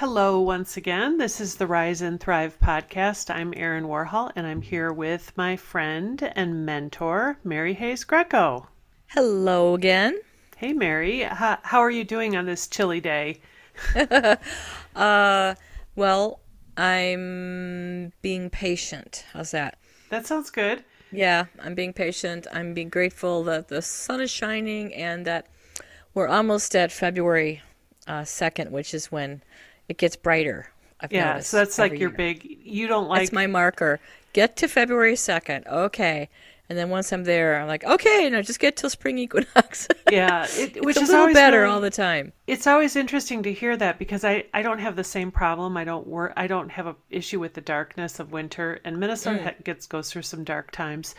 Hello, once again. This is the Rise and Thrive podcast. I'm Erin Warhol, and I'm here with my friend and mentor, Mary Hayes Grieco. Hello again. Hey, Mary. How, how are you doing on this chilly day? uh, well, I'm being patient. How's that? That sounds good. Yeah, I'm being patient. I'm being grateful that the sun is shining and that we're almost at February uh, 2nd, which is when it gets brighter. I've yeah, so that's like your year. big. You don't like. That's my marker. Get to February second. Okay. And then once I'm there, I'm like, okay, now just get till spring equinox. yeah, it, which is always better really, all the time. It's always interesting to hear that because I, I don't have the same problem. I don't work. I don't have a issue with the darkness of winter, and Minnesota mm. gets goes through some dark times.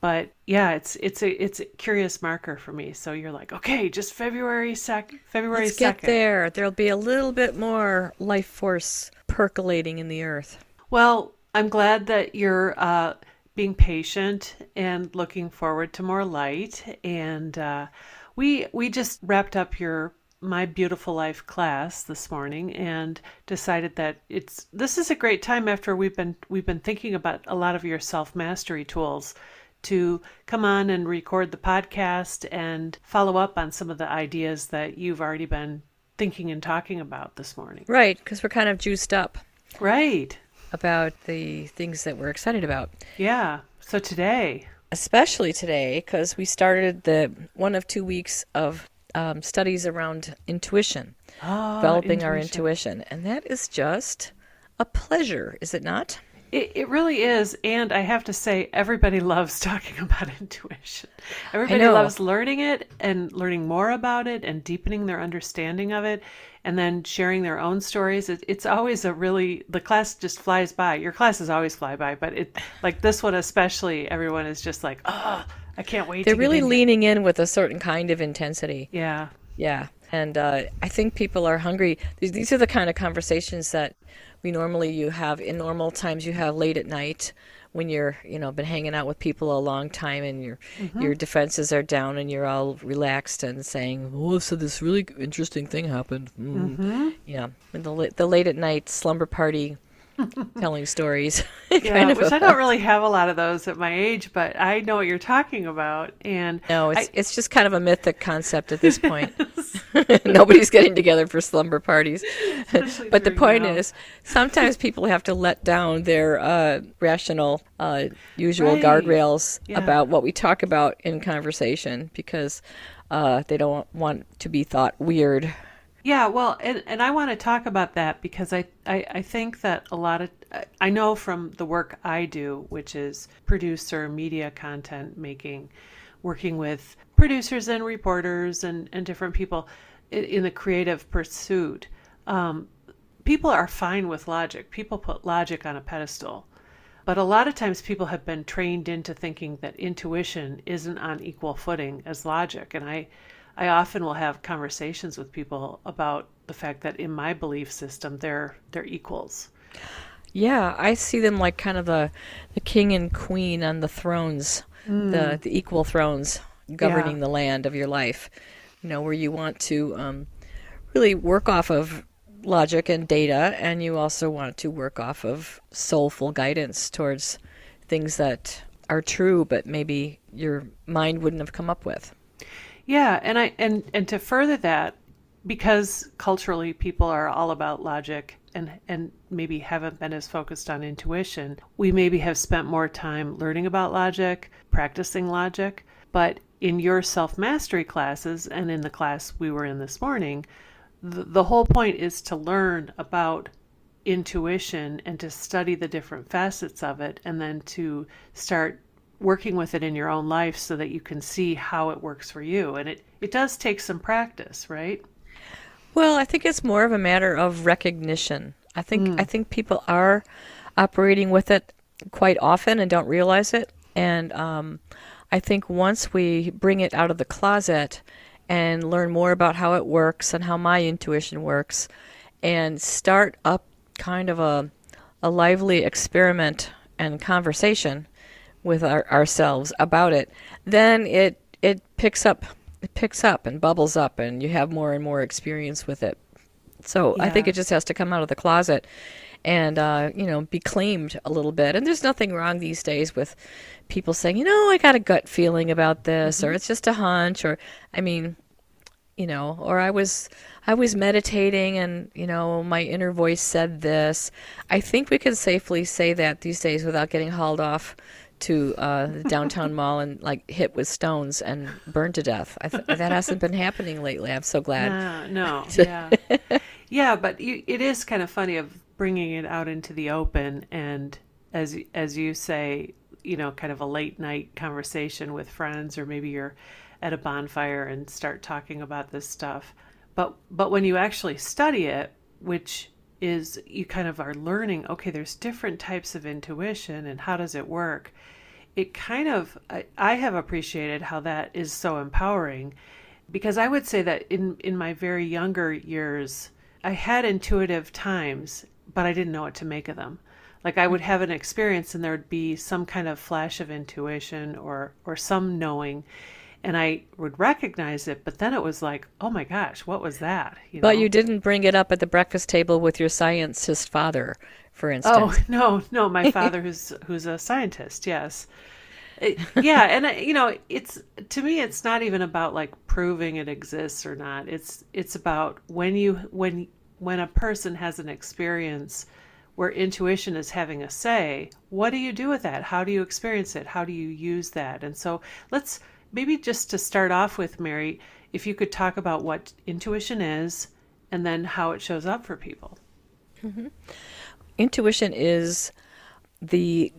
But yeah, it's it's a it's a curious marker for me. So you're like, okay, just February sec February Let's 2nd. get there. There'll be a little bit more life force percolating in the earth. Well, I'm glad that you're uh, being patient and looking forward to more light. And uh, we we just wrapped up your my beautiful life class this morning and decided that it's this is a great time after we've been we've been thinking about a lot of your self mastery tools to come on and record the podcast and follow up on some of the ideas that you've already been thinking and talking about this morning. Right, because we're kind of juiced up. Right. About the things that we're excited about. Yeah. So today, especially today, because we started the one of two weeks of um, studies around intuition, oh, developing intuition. our intuition, and that is just a pleasure, is it not? It, it really is. And I have to say, everybody loves talking about intuition. Everybody loves learning it and learning more about it and deepening their understanding of it and then sharing their own stories. It, it's always a really, the class just flies by. Your classes always fly by, but it, like this one especially, everyone is just like, oh, I can't wait. To They're really in leaning in with a certain kind of intensity. Yeah. Yeah. And uh, I think people are hungry. These, these are the kind of conversations that we normally you have in normal times you have late at night when you're you know been hanging out with people a long time and your mm-hmm. your defenses are down and you're all relaxed and saying oh so this really interesting thing happened mm. mm-hmm. yeah and the, the late at night slumber party telling stories. yeah, which I don't really have a lot of those at my age, but I know what you're talking about. And no, it's I, it's just kind of a mythic concept at this point. Nobody's getting together for slumber parties. but the point now. is, sometimes people have to let down their uh, rational, uh, usual right. guardrails yeah. about what we talk about in conversation because uh, they don't want to be thought weird yeah, well, and, and I want to talk about that because I, I, I think that a lot of, I know from the work I do, which is producer media content making, working with producers and reporters and, and different people in, the creative pursuit, um, people are fine with logic. People put logic on a pedestal. But a lot of times people have been trained into thinking that intuition isn't on equal footing as logic. And I, I often will have conversations with people about the fact that in my belief system they're they're equals. Yeah, I see them like kind of the the king and queen on the thrones, mm. the the equal thrones governing yeah. the land of your life. You know, where you want to um, really work off of logic and data, and you also want to work off of soulful guidance towards things that are true, but maybe your mind wouldn't have come up with. Yeah, and I and and to further that, because culturally people are all about logic and and maybe haven't been as focused on intuition, we maybe have spent more time learning about logic, practicing logic, but in your self-mastery classes and in the class we were in this morning, the, the whole point is to learn about intuition and to study the different facets of it and then to start working with it in your own life so that you can see how it works for you. And it, it does take some practice, right? Well, I think it's more of a matter of recognition. I think mm. I think people are operating with it quite often and don't realize it. And um, I think once we bring it out of the closet and learn more about how it works and how my intuition works, and start up kind of a a lively experiment and conversation with our, ourselves about it, then it it picks up it picks up and bubbles up and you have more and more experience with it. So I think it just has to come out of the closet and uh, you know be claimed a little bit. And there's nothing wrong these days with people saying, you know, I got a gut feeling about this, or it's just a hunch, or I mean, you know, or I was I was meditating and you know my inner voice said this. I think we can safely say that these days without getting hauled off to uh, the downtown mall and like hit with stones and burned to death. I th- that hasn't been happening lately. I'm so glad. No, yeah, yeah, but you, it is kind of funny of bringing it out into the open, and as as you say, you know, kind of a late night conversation with friends, or maybe you're at a bonfire and start talking about this stuff. But but when you actually study it, which is you kind of are learning, okay, there's different types of intuition, and how does it work? It kind of I, I have appreciated how that is so empowering because I would say that in in my very younger years, I had intuitive times, but I didn't know what to make of them. Like I would have an experience, and there would be some kind of flash of intuition or or some knowing, and I would recognize it. But then it was like, oh my gosh, what was that? You But know? you didn't bring it up at the breakfast table with your scientist father, for instance. Oh no, no, my father who's who's a scientist. Yes, It- yeah, and uh, you know, it's to me, it's not even about like proving it exists or not. It's it's about when you when when a person has an experience where intuition is having a say. What do you do with that? How do you experience it? How do you use that? And so let's maybe just to start off with, Mary, if you could talk about what intuition is and then how it shows up for people. Mm-hmm. Intuition is the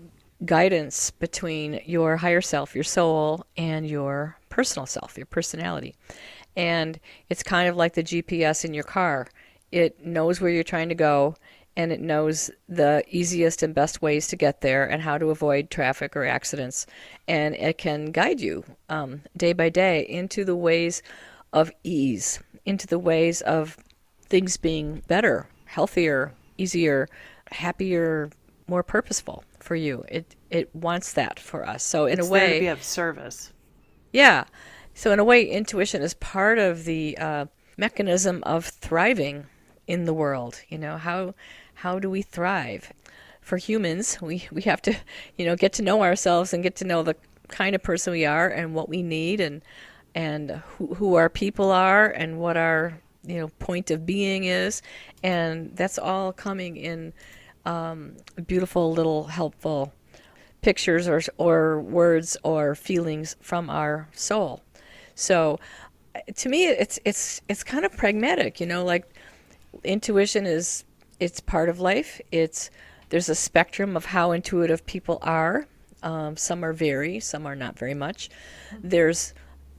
guidance between your higher self, your soul, and your personal self, your personality. And it's kind of like the GPS in your car. It knows where you're trying to go and it knows the easiest and best ways to get there and how to avoid traffic or accidents. And it can guide you um, day by day into the ways of ease, into the ways of things being better, healthier, easier, happier, more purposeful for you. It it wants that for us. So in It's a there to way, be of service. yeah. So in a way, intuition is part of the uh, mechanism of thriving in the world. You know how how do we thrive? For humans, we we have to you know get to know ourselves and get to know the kind of person we are and what we need and and who, who our people are and what our you know point of being is and that's all coming in um, beautiful little helpful pictures or or words or feelings from our soul. So to me it's it's it's kind of pragmatic, you know, like intuition is it's part of life. It's there's a spectrum of how intuitive people are. Um, some are very, some are not very much. There's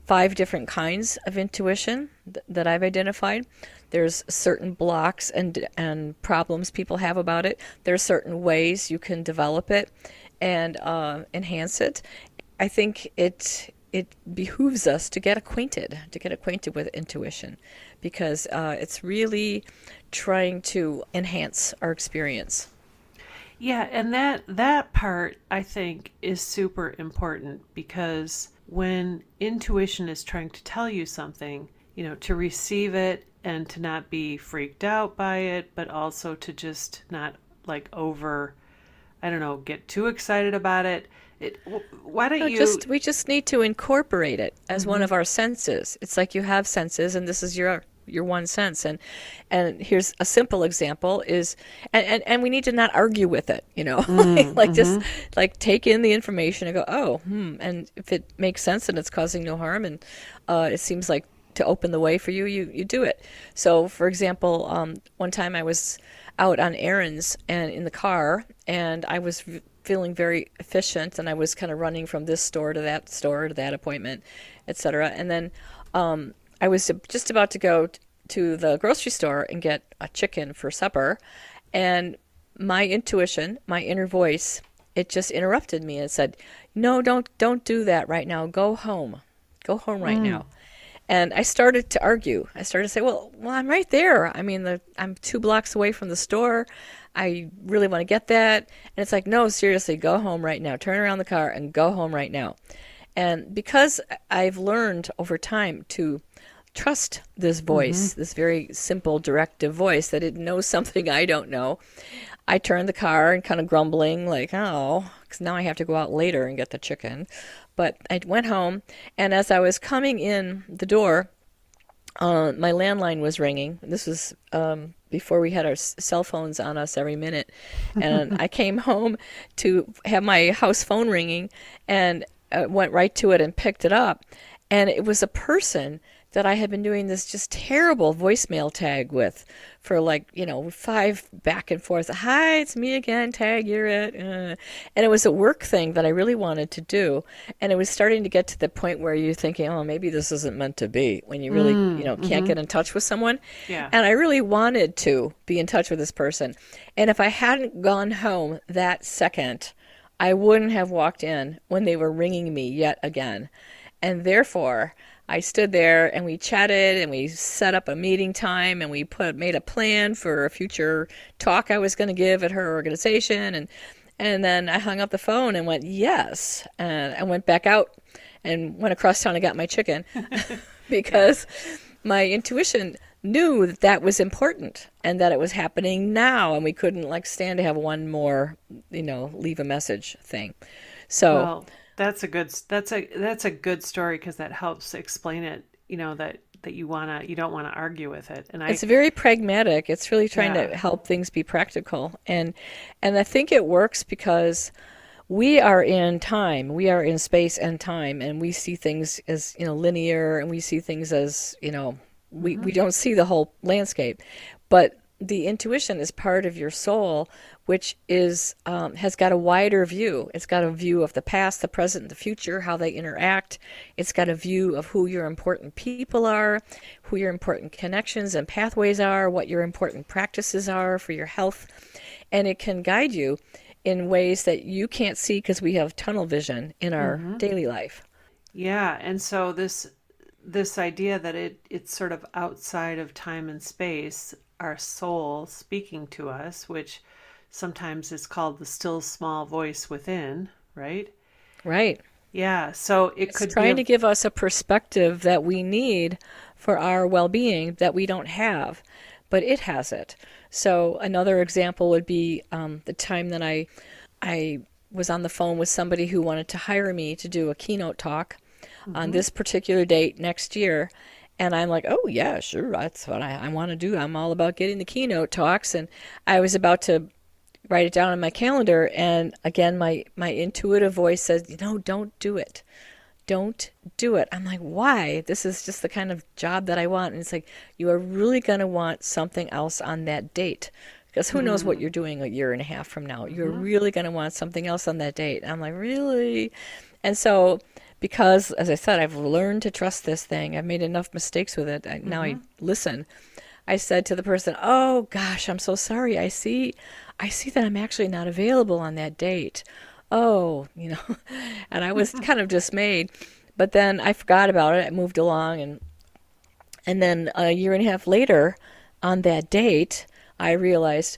five different kinds of intuition th- that I've identified. There's certain blocks and and problems people have about it. There's certain ways you can develop it and uh, enhance it. I think it it behooves us to get acquainted, to get acquainted with intuition, because uh, it's really trying to enhance our experience. Yeah, and that that part I think is super important because when intuition is trying to tell you something, you know, to receive it and to not be freaked out by it, but also to just not like over I don't know, get too excited about it. It why don't No, you just we just need to incorporate it as one of our senses. It's like you have senses, and this is your your one sense. And and here's a simple example: is and and, and we need to not argue with it. You know, like just like take in the information and go, oh, hmm. And if it makes sense and it's causing no harm, and uh, it seems like to open the way for you, you you do it. So, for example, um, one time I was out on errands and in the car, and I was feeling very efficient, and I was kind of running from this store to that store to that appointment, etc. And then um, I was just about to go t- to the grocery store and get a chicken for supper, and my intuition, my inner voice, it just interrupted me and said, "No, don't don't do that right now. Go home. Go home right now." And I started to argue. I started to say, "Well, well, I'm right there. I mean, the, I'm two blocks away from the store. I really want to get that." And it's like, "No, seriously, go home right now. Turn around the car and go home right now." And because I've learned over time to trust this voice, mm-hmm. this very simple, directive voice that it knows something I don't know. I turned the car and kind of grumbling, like, oh, because now I have to go out later and get the chicken. But I went home, and as I was coming in the door, uh, my landline was ringing. This was um, before we had our cell phones on us every minute. And I came home to have my house phone ringing and uh, went right to it and picked it up. And it was a person that I had been doing this just terrible voicemail tag with for like, you know, five back and forth. Hi, it's me again, tag, you're it. Uh. And it was a work thing that I really wanted to do. And it was starting to get to the point where you're thinking, oh, maybe this isn't meant to be when you really, mm, you know, can't mm-hmm. get in touch with someone. Yeah. And I really wanted to be in touch with this person. And if I hadn't gone home that second, I wouldn't have walked in when they were ringing me yet again. And therefore, I stood there and we chatted and we set up a meeting time and we put made a plan for a future talk I was going to give at her organization and and then I hung up the phone and went yes and I went back out and went across town and got my chicken because my intuition knew that that was important and that it was happening now and we couldn't like stand to have one more you know leave a message thing. So well, that's a good that's a that's a good story because that helps explain it. You know that that you wanna you don't want to argue with it. And I, it's very pragmatic. It's really trying yeah. to help things be practical, and and I think it works because we are in time we are in space and time and we see things as you know linear and we see things as you know we, mm-hmm. we don't see the whole landscape but the intuition is part of your soul, which is um, has got a wider view. It's got a view of the past, the present, the future, how they interact. It's got a view of who your important people are, who your important connections and pathways are, what your important practices are for your health, and it can guide you in ways that you can't see because we have tunnel vision in our mm-hmm. daily life. Yeah, and so this this idea that it it's sort of outside of time and space our soul speaking to us, which sometimes it's called the still small voice within, right? Right. Yeah. So it it's could trying to give us a perspective that we need for our well-being that we don't have, but it has it. So another example would be um, the time that I I was on the phone with somebody who wanted to hire me to do a keynote talk mm-hmm. on this particular date next year and I'm like, oh, yeah, sure, that's what I, I want to do. I'm all about getting the keynote talks. And I was about to write it down on my calendar. And again, my, my intuitive voice says, you know, don't do it. Don't do it. I'm like, why? This is just the kind of job that I want. And it's like, you are really going to want something else on that date. Because who knows what mm. you're doing a year and a half from now? You're mm-hmm. really going to want something else on that date. I'm like, really? And so because, as I said, I've learned to trust this thing. I've made enough mistakes with it. I, mm-hmm. Now I mm-hmm. listen. I said to the person, "Oh gosh, I'm so sorry. I see, I see that I'm actually not available on that date. Oh, you know," and I was kind of dismayed. But then I forgot about it. I moved along, and and then a year and a half later, on that date, I realized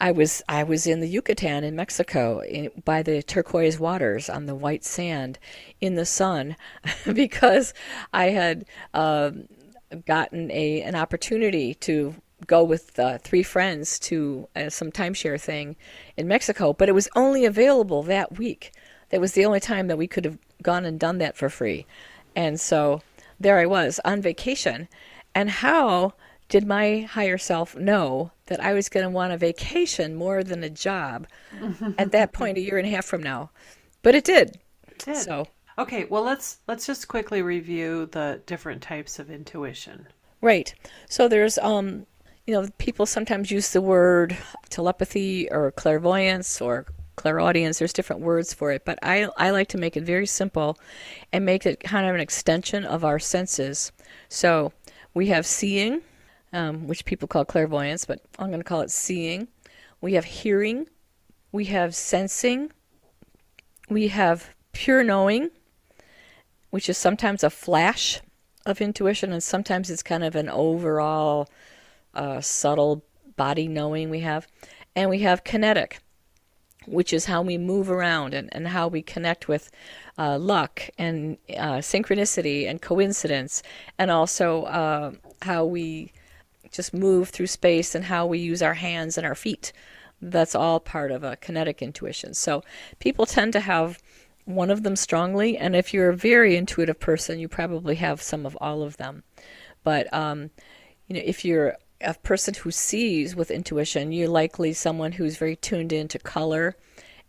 I was I was in the Yucatan in Mexico in, by the turquoise waters on the white sand in the sun because I had uh, gotten a an opportunity to go with uh, three friends to uh, some timeshare thing in Mexico, but it was only available that week. That was the only time that we could have gone and done that for free, and so there I was on vacation, and how did my higher self know that I was going to want a vacation more than a job at that point a year and a half from now? But it did. It did. So okay, well let's let's just quickly review the different types of intuition. Right. So there's um you know people sometimes use the word telepathy or clairvoyance or clairaudience there's different words for it but I, I like to make it very simple and make it kind of an extension of our senses so we have seeing um, which people call clairvoyance, but I'm going to call it seeing. We have hearing. We have sensing. We have pure knowing, which is sometimes a flash of intuition, and sometimes it's kind of an overall uh, subtle body knowing we have. And we have kinetic, which is how we move around and, and how we connect with uh, luck and uh, synchronicity and coincidence, and also uh, how we just move through space and how we use our hands and our feet. That's all part of a kinetic intuition. So people tend to have one of them strongly, and if you're a very intuitive person, you probably have some of all of them. But um, you know, if you're a person who sees with intuition, you're likely someone who's very tuned into color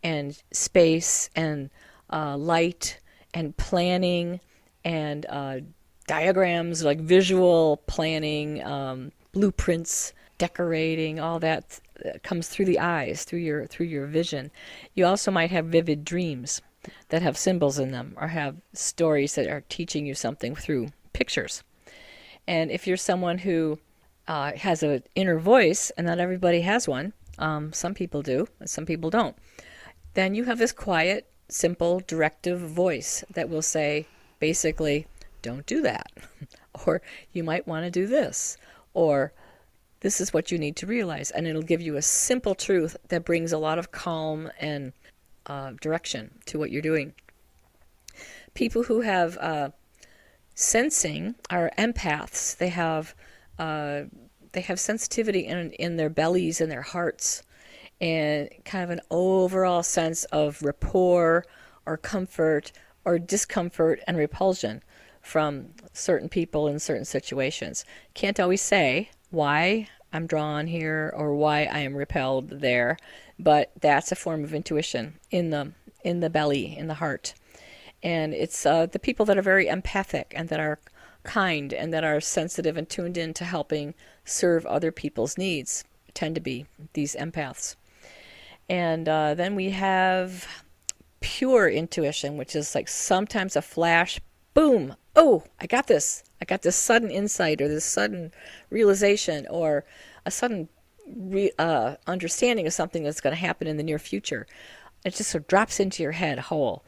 and space and uh, light and planning and uh, diagrams, like visual planning, um, blueprints, decorating, all that comes through the eyes, through your through your vision. You also might have vivid dreams that have symbols in them or have stories that are teaching you something through pictures. And if you're someone who uh, has an inner voice, and not everybody has one, um, some people do, some people don't, then you have this quiet, simple, directive voice that will say, basically, don't do that. or you might want to do this. Or this is what you need to realize. And it'll give you a simple truth that brings a lot of calm and uh, direction to what you're doing. People who have uh, sensing are empaths. They have uh, they have sensitivity in in their bellies and their hearts, and kind of an overall sense of rapport or comfort or discomfort and repulsion from certain people in certain situations. Can't always say why I'm drawn here or why I am repelled there, but that's a form of intuition in the in the belly, in the heart. And it's uh, the people that are very empathic and that are kind and that are sensitive and tuned in to helping serve other people's needs tend to be these empaths. And uh, then we have pure intuition, which is like sometimes a flash, boom, oh, I got this. I got this sudden insight or this sudden realization or a sudden re- uh, understanding of something that's going to happen in the near future. It just sort of drops into your head whole.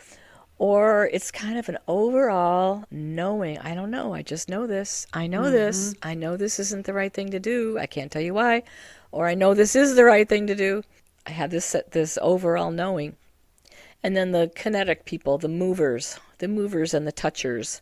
Or it's kind of an overall knowing. I don't know. I just know this. I know mm-hmm. this. I know this isn't the right thing to do. I can't tell you why. Or I know this is the right thing to do. I have this this overall knowing. And then the kinetic people, the movers, the movers and the touchers,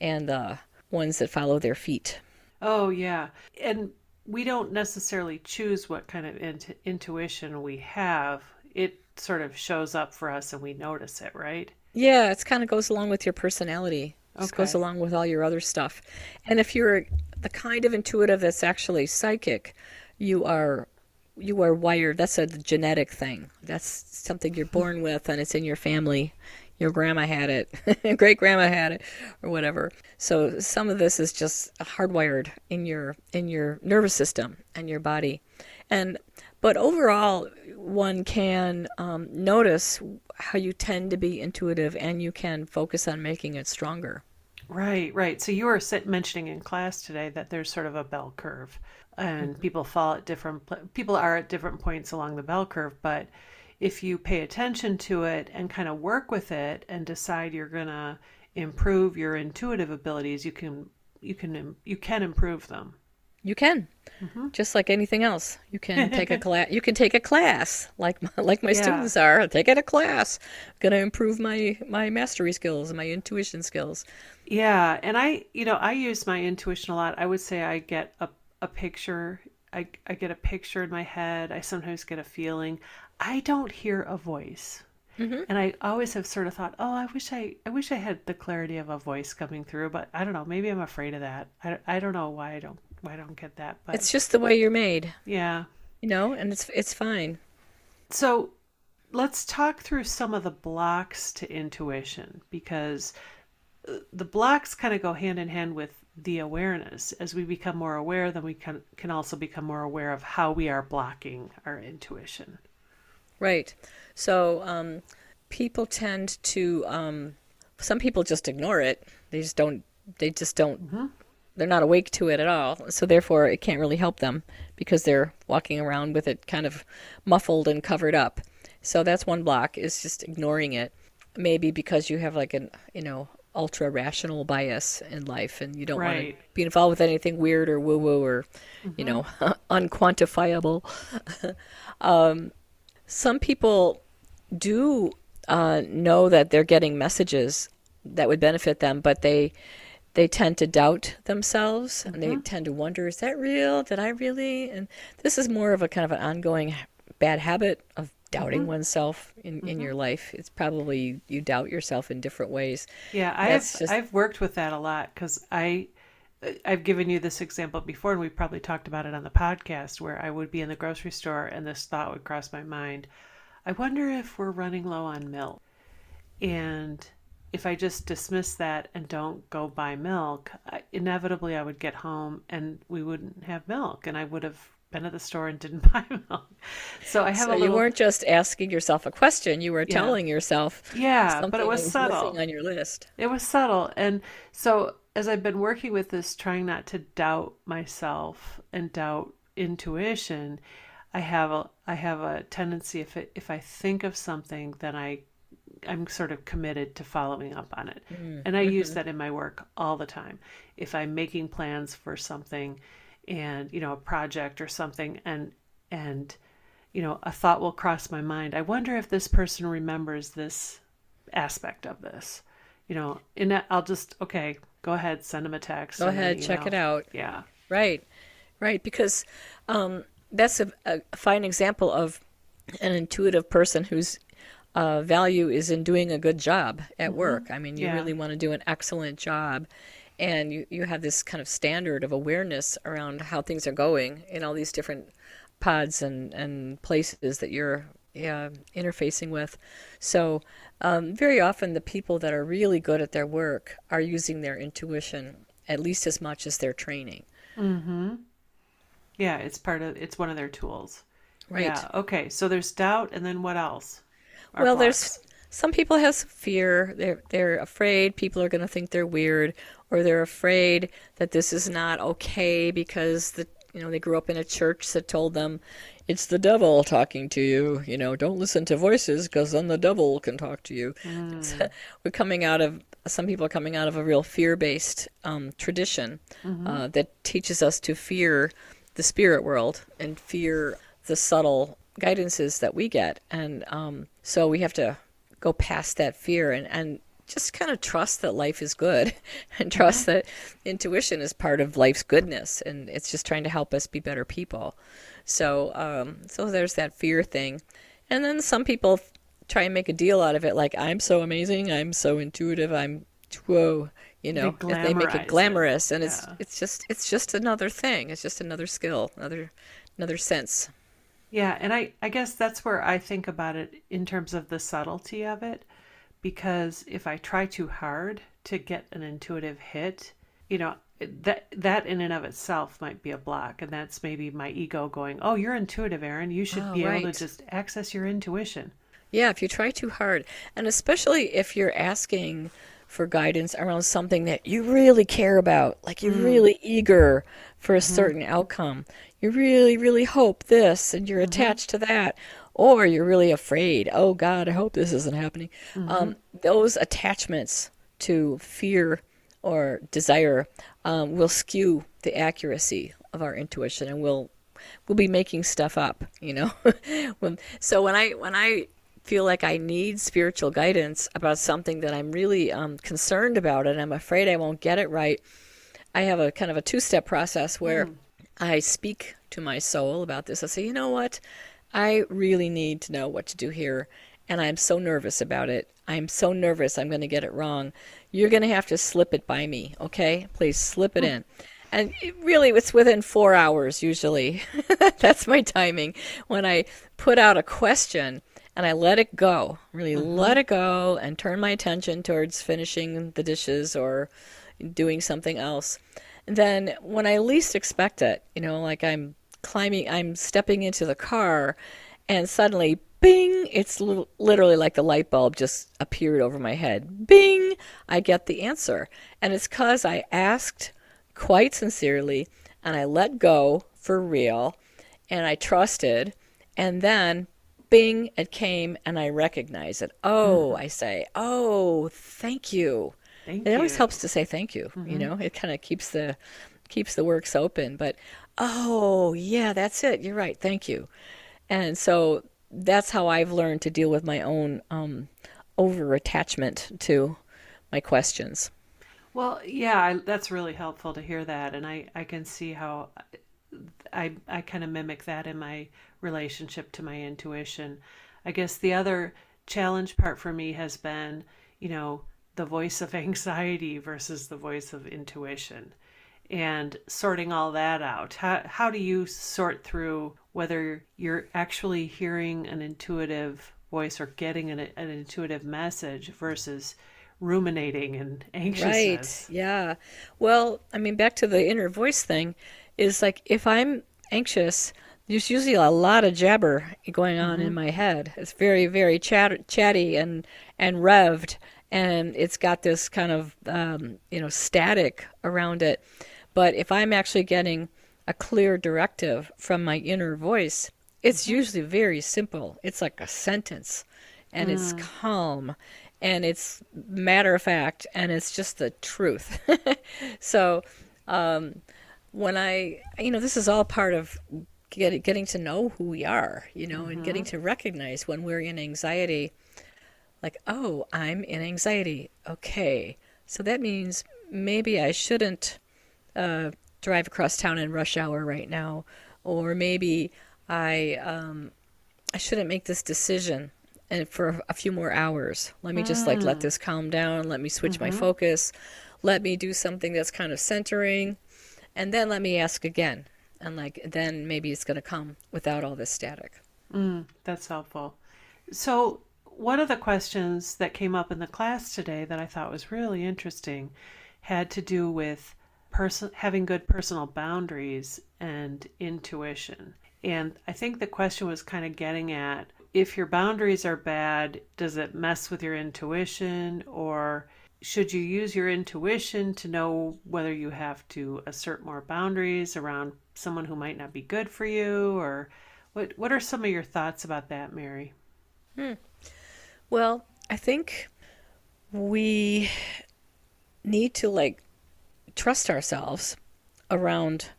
and the ones that follow their feet. Oh yeah, and we don't necessarily choose what kind of int- intuition we have. It sort of shows up for us and we notice it, right? Yeah, it kind of goes along with your personality. It okay. goes along with all your other stuff. And if you're the kind of intuitive that's actually psychic, you are you are wired. That's a genetic thing. That's something you're born with, and it's in your family. Your grandma had it, great grandma had it, or whatever. So some of this is just hardwired in your in your nervous system and your body, and but overall, one can um, notice how you tend to be intuitive, and you can focus on making it stronger. Right, right. So you were mentioning in class today that there's sort of a bell curve, and mm-hmm. people fall at different people are at different points along the bell curve. But if you pay attention to it and kind of work with it and decide you're gonna improve your intuitive abilities, you can you can you can improve them. You can, mm-hmm. just like anything else. You can take a class. You can take a class, like my, like my yeah. students are. Take it a class. Going to improve my my mastery skills, my intuition skills. Yeah, and I, you know, I use my intuition a lot. I would say I get a a picture. I I get a picture in my head. I sometimes get a feeling. I don't hear a voice. Mm-hmm. And I always have sort of thought, oh, I wish I, I wish I had the clarity of a voice coming through, but I don't know. Maybe I'm afraid of that. I, I don't know why I don't I don't get that. But it's just the way you're made. Yeah. You know, and it's it's fine. So let's talk through some of the blocks to intuition because uh, the blocks kind of go hand in hand with the awareness. As we become more aware, then we can can also become more aware of how we are blocking our intuition. Right. So um, people tend to. Um, some people just ignore it. They just don't. They just don't mm-hmm they're not awake to it at all. So therefore, it can't really help them because they're walking around with it kind of muffled and covered up. So that's one block is just ignoring it. Maybe because you have like an you know ultra rational bias in life and you don't right. want to be involved with anything weird or woo woo or mm-hmm. you know unquantifiable. um, some people do uh, know that they're getting messages that would benefit them, but they they tend to doubt themselves and they uh-huh. tend to wonder, is that real? Did I really? And this is more of a kind of an ongoing bad habit of doubting mm-hmm. oneself in, in mm-hmm. your life. It's probably you, doubt yourself in different ways. Yeah, I've just- I've worked with that a lot because I I've given you this example before, and we've probably talked about it on the podcast where I would be in the grocery store and this thought would cross my mind: I wonder if we're running low on milk, and if I just dismiss that and don't go buy milk, inevitably I would get home and we wouldn't have milk, and I would have been at the store and didn't buy milk. So I have So a you weren't just asking yourself a question, you were telling yourself Yeah, but it was was subtle. on your list. It was subtle. And so as I've been working with this, trying not to doubt myself and doubt intuition, I have a I have a tendency if it, if I think of something, then I I'm sort of committed to following up on it. And I use that in my work all the time. If I'm making plans for something and, you know, a project or something and and you know, a thought will cross my mind. I wonder if this person remembers this aspect of this. You know, in that I'll just okay, go ahead, send them a text. Go send them an ahead, check it out. Yeah. Right, right. Because um, that's a, a fine example of an intuitive person whose uh, value is in doing a good job at work. I mean, you Yeah. really want to do an excellent job. And you, you have this kind of standard of awareness around how things are going in all these different pods and, and places that you're uh, interfacing with. So, um, very often, the people that are really good at their work are using their intuition at least as much as their training. Mm-hmm. Yeah, it's part of it's one of their tools. Right. Yeah. Okay. So there's doubt and then what else? Well, blocks. there's some people have some fear. They're they're afraid people are going to think they're weird, or they're afraid that this is not okay because the you know they grew up in a church that told them it's the devil talking to you. You know, don't listen to voices because then the devil can talk to you. So we're coming out of some people are coming out of a real fear-based um, tradition uh, that teaches us to fear the spirit world and fear the subtle guidances that we get. And um, so we have to go past that fear and, and just kind of trust that life is good and trust that intuition is part of life's goodness and it's just trying to help us be better people. So, um, so there's that fear thing. And then some people try and make a deal out of it like, I'm so amazing, I'm so intuitive, I'm whoa you know They they make it it. glamorous and it's Yeah. it's just it's just another thing it's just another skill another another sense Yeah, and I I guess that's where I think about it in terms of the subtlety of it because if I try too hard to get an intuitive hit, you know, that that in and of itself might be a block and that's maybe my ego going, "Oh, you're intuitive, Erin. You should Oh, be able to just access your intuition." Yeah, if you try too hard, and especially if you're asking for guidance around something that you really care about, like you're really eager for a certain outcome, you really, really hope this, and you're attached to that, or you're really afraid, oh God, I hope this isn't happening. Um, those attachments to fear or desire um, will skew the accuracy of our intuition, and we'll we'll be making stuff up, you know. when, so when I when I feel like I need spiritual guidance about something that I'm really um, concerned about and I'm afraid I won't get it right, I have a kind of a two step process where I speak to my soul about this. I say, you know what? I really need to know what to do here. And I'm so nervous about it. I'm so nervous I'm going to get it wrong. You're going to have to slip it by me, okay? Please slip it in. And it really, it's within four hours usually. That's my timing. When I put out a question and I let it go, really uh-huh. let it go and turn my attention towards finishing the dishes or doing something else. Then when I least expect it, you know, like I'm climbing, I'm stepping into the car and suddenly, bing, it's li- literally like the light bulb just appeared over my head. Bing, I get the answer. And it's because I asked quite sincerely and I let go for real and I trusted. And then, bing, it came and I recognize it. Oh, I say, oh, thank you. Thank It always helps to say thank you. You know, it kind of keeps the keeps the works open. But oh yeah, that's it. You're right. Thank you. And so that's how I've learned to deal with my own um, over attachment to my questions. Well, yeah, I, that's really helpful to hear that, and I, I can see how I I kind of mimic that in my relationship to my intuition. I guess the other challenge part for me has been, you know, the voice of anxiety versus the voice of intuition and sorting all that out. How how do you sort through whether you're actually hearing an intuitive voice or getting an, an intuitive message versus ruminating and anxiousness? Right. Yeah. Well, I mean, back to the inner voice thing is like if I'm anxious, there's usually a lot of jabber going on mm-hmm. in my head. It's very, very chat- chatty and and revved, and it's got this kind of um, you know static around it. But if I'm actually getting a clear directive from my inner voice, it's mm-hmm. usually very simple. It's like a sentence, and mm. it's calm, and it's matter of fact, and it's just the truth. so. Um, when I, you know, this is all part of get, getting to know who we are, you know, mm-hmm. and getting mm-hmm. to recognize when we're in anxiety, like, oh, I'm in anxiety. Okay. So that means maybe I shouldn't uh, drive across town in rush hour right now, or maybe I um, I shouldn't make this decision and for a few more hours. Let me just like let mm. this calm down. Let me switch mm-hmm. my focus. Let me do something that's kind of centering and then let me ask again and like then maybe it's going to come without all this static. Mm, that's helpful. So one of the questions that came up in the class today that i thought was really interesting had to do with person having good personal boundaries and intuition. And i think the question was kind of getting at if your boundaries are bad does it mess with your intuition or should you use your intuition to know whether you have to assert more boundaries around someone who might not be good for you or what what are some of your thoughts about that mary hmm. well i think we need to like trust ourselves around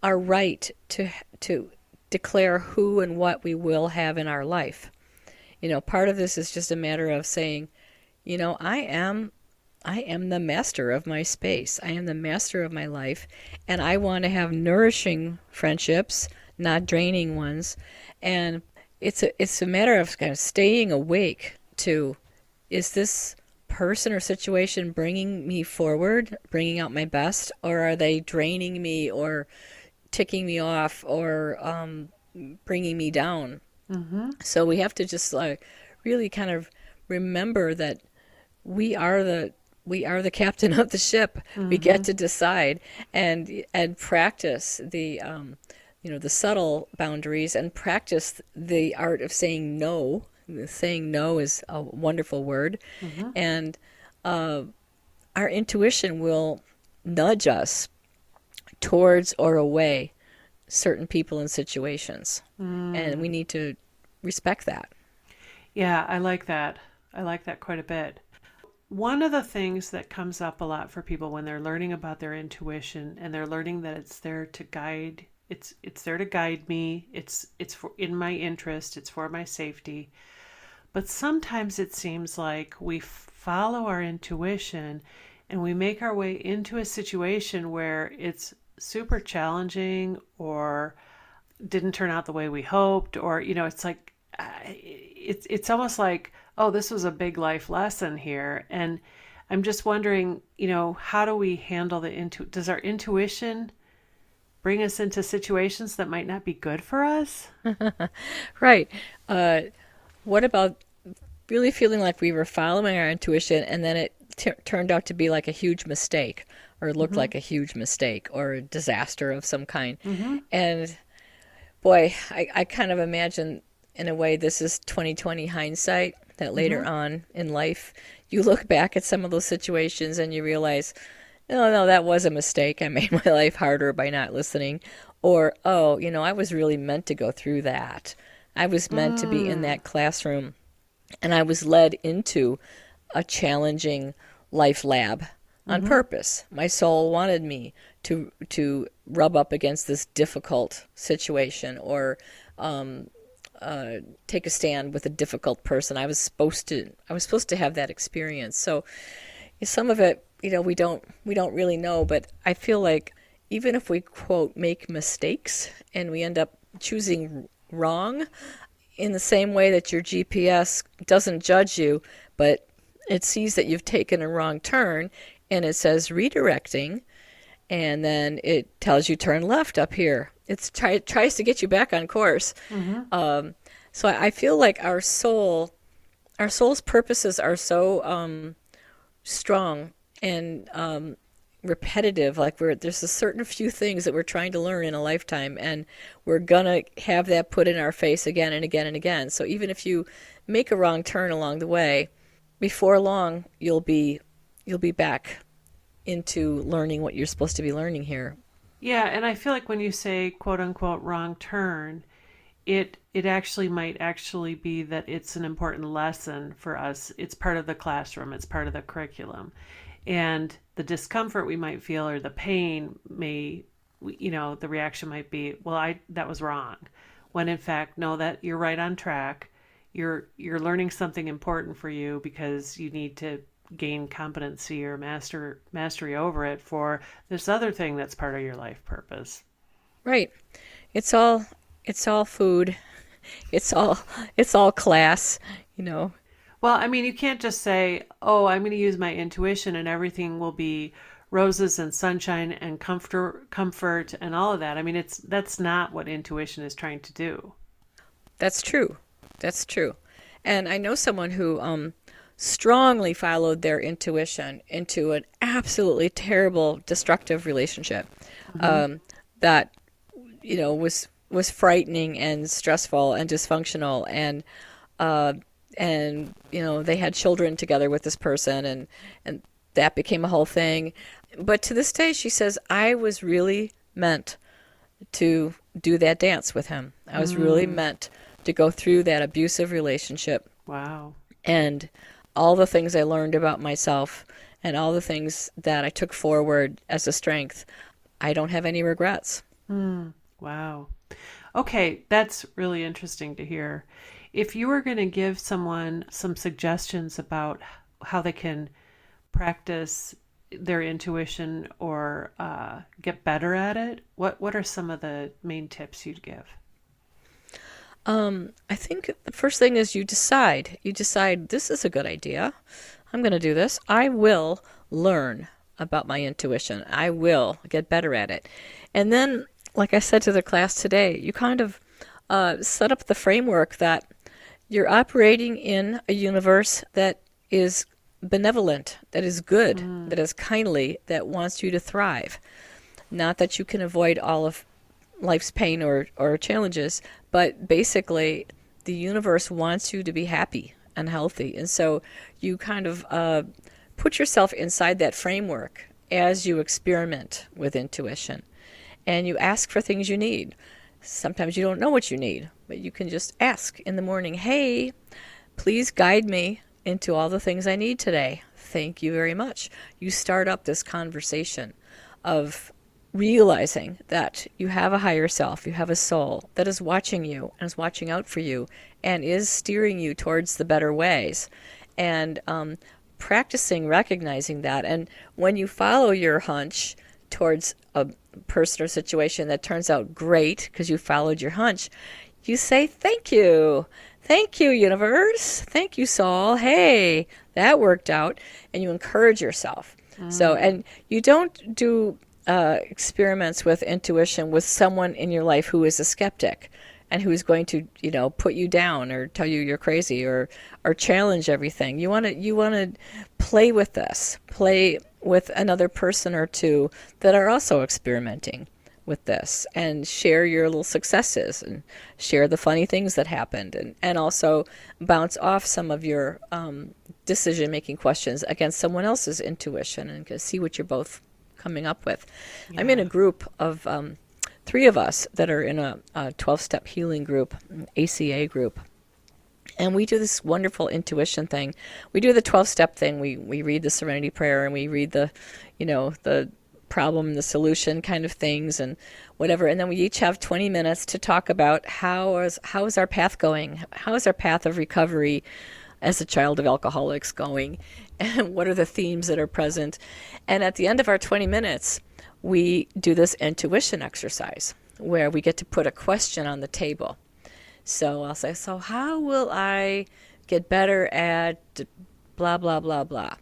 our right to to declare who and what we will have in our life you know part of this is just a matter of saying you know i am I am the master of my space. I am the master of my life. And I want to have nourishing friendships, not draining ones. And it's a, it's a matter of kind of staying awake to is this person or situation bringing me forward, bringing out my best, or are they draining me or ticking me off or um, bringing me down? Mm-hmm. So we have to just like really kind of remember that we are the we are the captain of the ship. Mm-hmm. We get mm-hmm. to decide and and practice the um, you know the subtle boundaries and practice the art of saying no. Saying no is a wonderful word, mm-hmm. and uh, our intuition will nudge us towards or away certain people and situations, mm. and we need to respect that. Yeah, I like that. I like that quite a bit. One of the things that comes up a lot for people when they're learning about their intuition and they're learning that it's there to guide it's it's there to guide me. It's it's for in my interest, it's for my safety. But sometimes it seems like we follow our intuition and we make our way into a situation where it's super challenging or didn't turn out the way we hoped or you know it's like it's it's almost like oh, this was a big life lesson here. And I'm just wondering, you know, how do we handle the intu? Does our intuition bring us into situations that might not be good for us? right. Uh, what about really feeling like we were following our intuition and then it t- turned out to be like a huge mistake or looked mm-hmm. like a huge mistake or a disaster of some kind? Mm-hmm. And boy, I, I kind of imagine in a way this is 2020 hindsight that later mm-hmm. on in life you look back at some of those situations and you realize, oh no, that was a mistake. I made my life harder by not listening. Or, oh, you know, I was really meant to go through that. I was meant mm. to be in mm. that classroom and I was led into a challenging life lab on mm-hmm. purpose. My soul wanted me to to rub up against this difficult situation or um, uh, take a stand with a difficult person. I was supposed to I was supposed to have that experience. So some of it, you know, we don't we don't really know, but I feel like even if we quote make mistakes and we end up choosing wrong in the same way that your GPS doesn't judge you, but it sees that you've taken a wrong turn and it says redirecting and then it tells you turn left up here. It try, tries to get you back on course. Mm-hmm. Um, so I, I, feel like our soul, our soul's purposes are so um, strong and um, repetitive. Like we're there's a certain few things that we're trying to learn in a lifetime, and we're gonna have that put in our face again and again and again. So even if you make a wrong turn along the way, before long you'll be you'll be back into learning what you're supposed to be learning here. Yeah, and I feel like when you say quote unquote wrong turn, it it actually might actually be that it's an important lesson for us. It's part of the classroom, it's part of the curriculum. And the discomfort we might feel or the pain may you know, the reaction might be, well, I that was wrong. When in fact, no, that you're right on track. You're you're learning something important for you because you need to gain competency or master mastery over it for this other thing that's part of your life purpose. Right. It's all it's all food. It's all it's all class, you know. Well, I mean, you can't just say, "Oh, I'm going to use my intuition and everything will be roses and sunshine and comfort comfort and all of that." I mean, it's that's not what intuition is trying to do. That's true. That's true. And I know someone who um strongly followed their intuition into an absolutely terrible destructive relationship mm-hmm. um, that you know was was frightening and stressful and dysfunctional and uh, and you know they had children together with this person and and that became a whole thing but to this day she says i was really meant to do that dance with him i was mm. really meant to go through that abusive relationship wow and all the things I learned about myself and all the things that I took forward as a strength, I don't have any regrets. Mm, wow. Okay, that's really interesting to hear. If you were going to give someone some suggestions about how they can practice their intuition or uh, get better at it, what what are some of the main tips you'd give? Um, I think the first thing is you decide. You decide this is a good idea. I'm going to do this. I will learn about my intuition. I will get better at it. And then, like I said to the class today, you kind of uh, set up the framework that you're operating in a universe that is benevolent, that is good, mm. that is kindly, that wants you to thrive. Not that you can avoid all of life's pain or, or challenges, but basically, the universe wants you to be happy and healthy. And so you kind of uh, put yourself inside that framework as you experiment with intuition. And you ask for things you need. Sometimes you don't know what you need, but you can just ask in the morning, hey, please guide me into all the things I need today. Thank you very much. You start up this conversation of realizing that you have a higher self, you have a soul that is watching you and is watching out for you and is steering you towards the better ways. And um, practicing recognizing that. And when you follow your hunch towards a person or situation that turns out great because you followed your hunch, you say, Thank you. Thank you, universe. Thank you, soul. Hey, that worked out. And you encourage yourself. Mm. So, and you don't do uh, experiments with intuition with someone in your life who is a skeptic and who's going to you know put you down or tell you you're crazy or or challenge everything. You want to you want to play with this play with another person or two that are also experimenting with this and share your little successes and share the funny things that happened and, and also bounce off some of your um, decision making questions against someone else's intuition and see what you're both coming up with. Yeah. I'm in a group of um, three of us that are in a 12 step healing group, ACA group. And we do this wonderful intuition thing. We do the 12 step thing. We, we read the serenity prayer and we read the, you know, the problem and the solution kind of things and whatever. And then we each have 20 minutes to talk about how is how is our path going? How is our path of recovery as a child of alcoholics going? And what are the themes that are present? And at the end of our 20 minutes, we do this intuition exercise where we get to put a question on the table. So I'll say, So, how will I get better at blah, blah, blah, blah?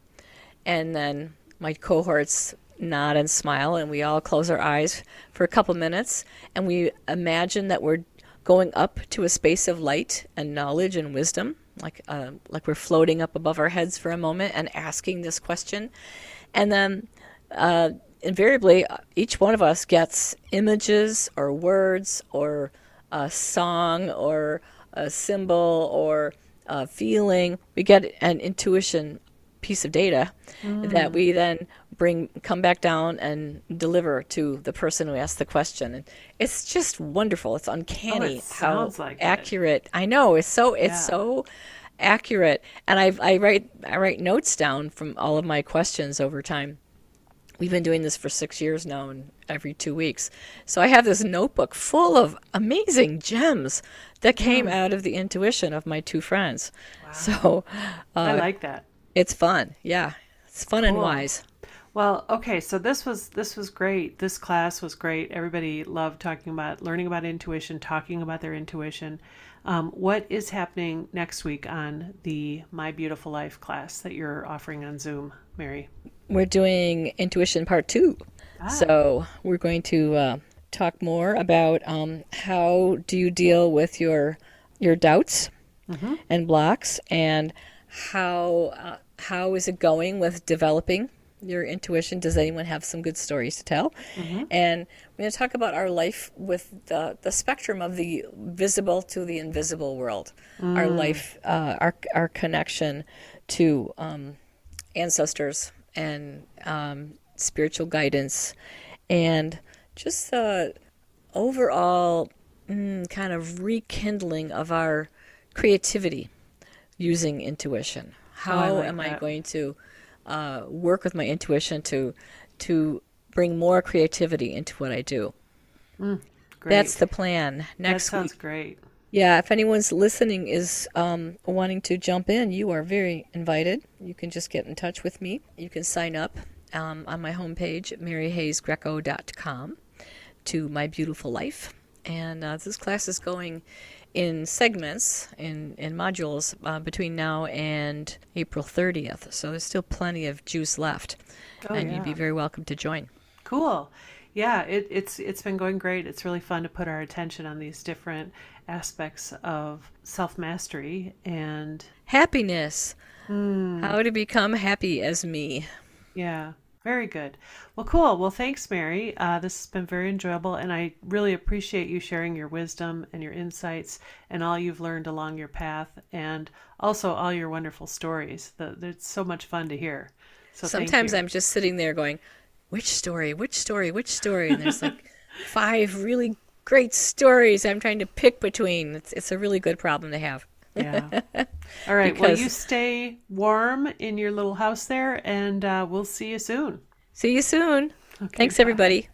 And then my cohorts nod and smile, and we all close our eyes for a couple minutes, and we imagine that we're going up to a space of light and knowledge and wisdom, like uh, like we're floating up above our heads for a moment and asking this question, and then. Uh, invariably, each one of us gets images or words or a song or a symbol or a feeling. We get an intuition piece of data mm. that we then bring come back down and deliver to the person who asked the question and it's just wonderful it's uncanny oh, it how like accurate it. i know it's so it's yeah. so accurate and i i write i write notes down from all of my questions over time we've been doing this for six years now and every two weeks so i have this notebook full of amazing gems that came mm. out of the intuition of my two friends wow. so uh, i like that it's fun. Yeah. It's fun cool. and wise. Well, okay, so this was this was great. This class was great. Everybody loved talking about learning about intuition, talking about their intuition. Um, what is happening next week on the My Beautiful Life class that you're offering on Zoom, Mary? We're doing intuition part two. Ah. So we're going to uh, talk more about um, how do you deal with your your doubts mm-hmm. and blocks, and how uh, how is it going with developing your intuition? Does anyone have some good stories to tell? Mm-hmm. And we're going to talk about our life with the, the spectrum of the visible to the invisible world, mm. our life, uh, our, our connection to um, ancestors and um, spiritual guidance, and just the overall mm, kind of rekindling of our creativity using intuition. How oh, like am that. I going to uh, work with my intuition to to bring more creativity into what I do? Mm, That's the plan. Next that sounds week. great. Yeah, if anyone's listening is um, wanting to jump in, you are very invited. You can just get in touch with me. You can sign up um, on my homepage, maryhayesgrieco.com, to My Beautiful Life. And uh, this class is going in segments, in, in modules uh, between now and April 30th. So there's still plenty of juice left. Oh, and yeah. you'd be very welcome to join. Cool. Yeah, it, it's it's been going great. It's really fun to put our attention on these different aspects of self mastery and happiness. Mm. How to become happy as me. Yeah. Very good. Well, cool. Well, thanks, Mary. Uh, this has been very enjoyable, and I really appreciate you sharing your wisdom and your insights and all you've learned along your path, and also all your wonderful stories. The, it's so much fun to hear. So sometimes I'm just sitting there going, "Which story? Which story? Which story?" And there's like five really great stories I'm trying to pick between. It's it's a really good problem to have. Yeah. All right. because... Well, you stay warm in your little house there, and uh, we'll see you soon. See you soon. Okay, Thanks, bye. everybody.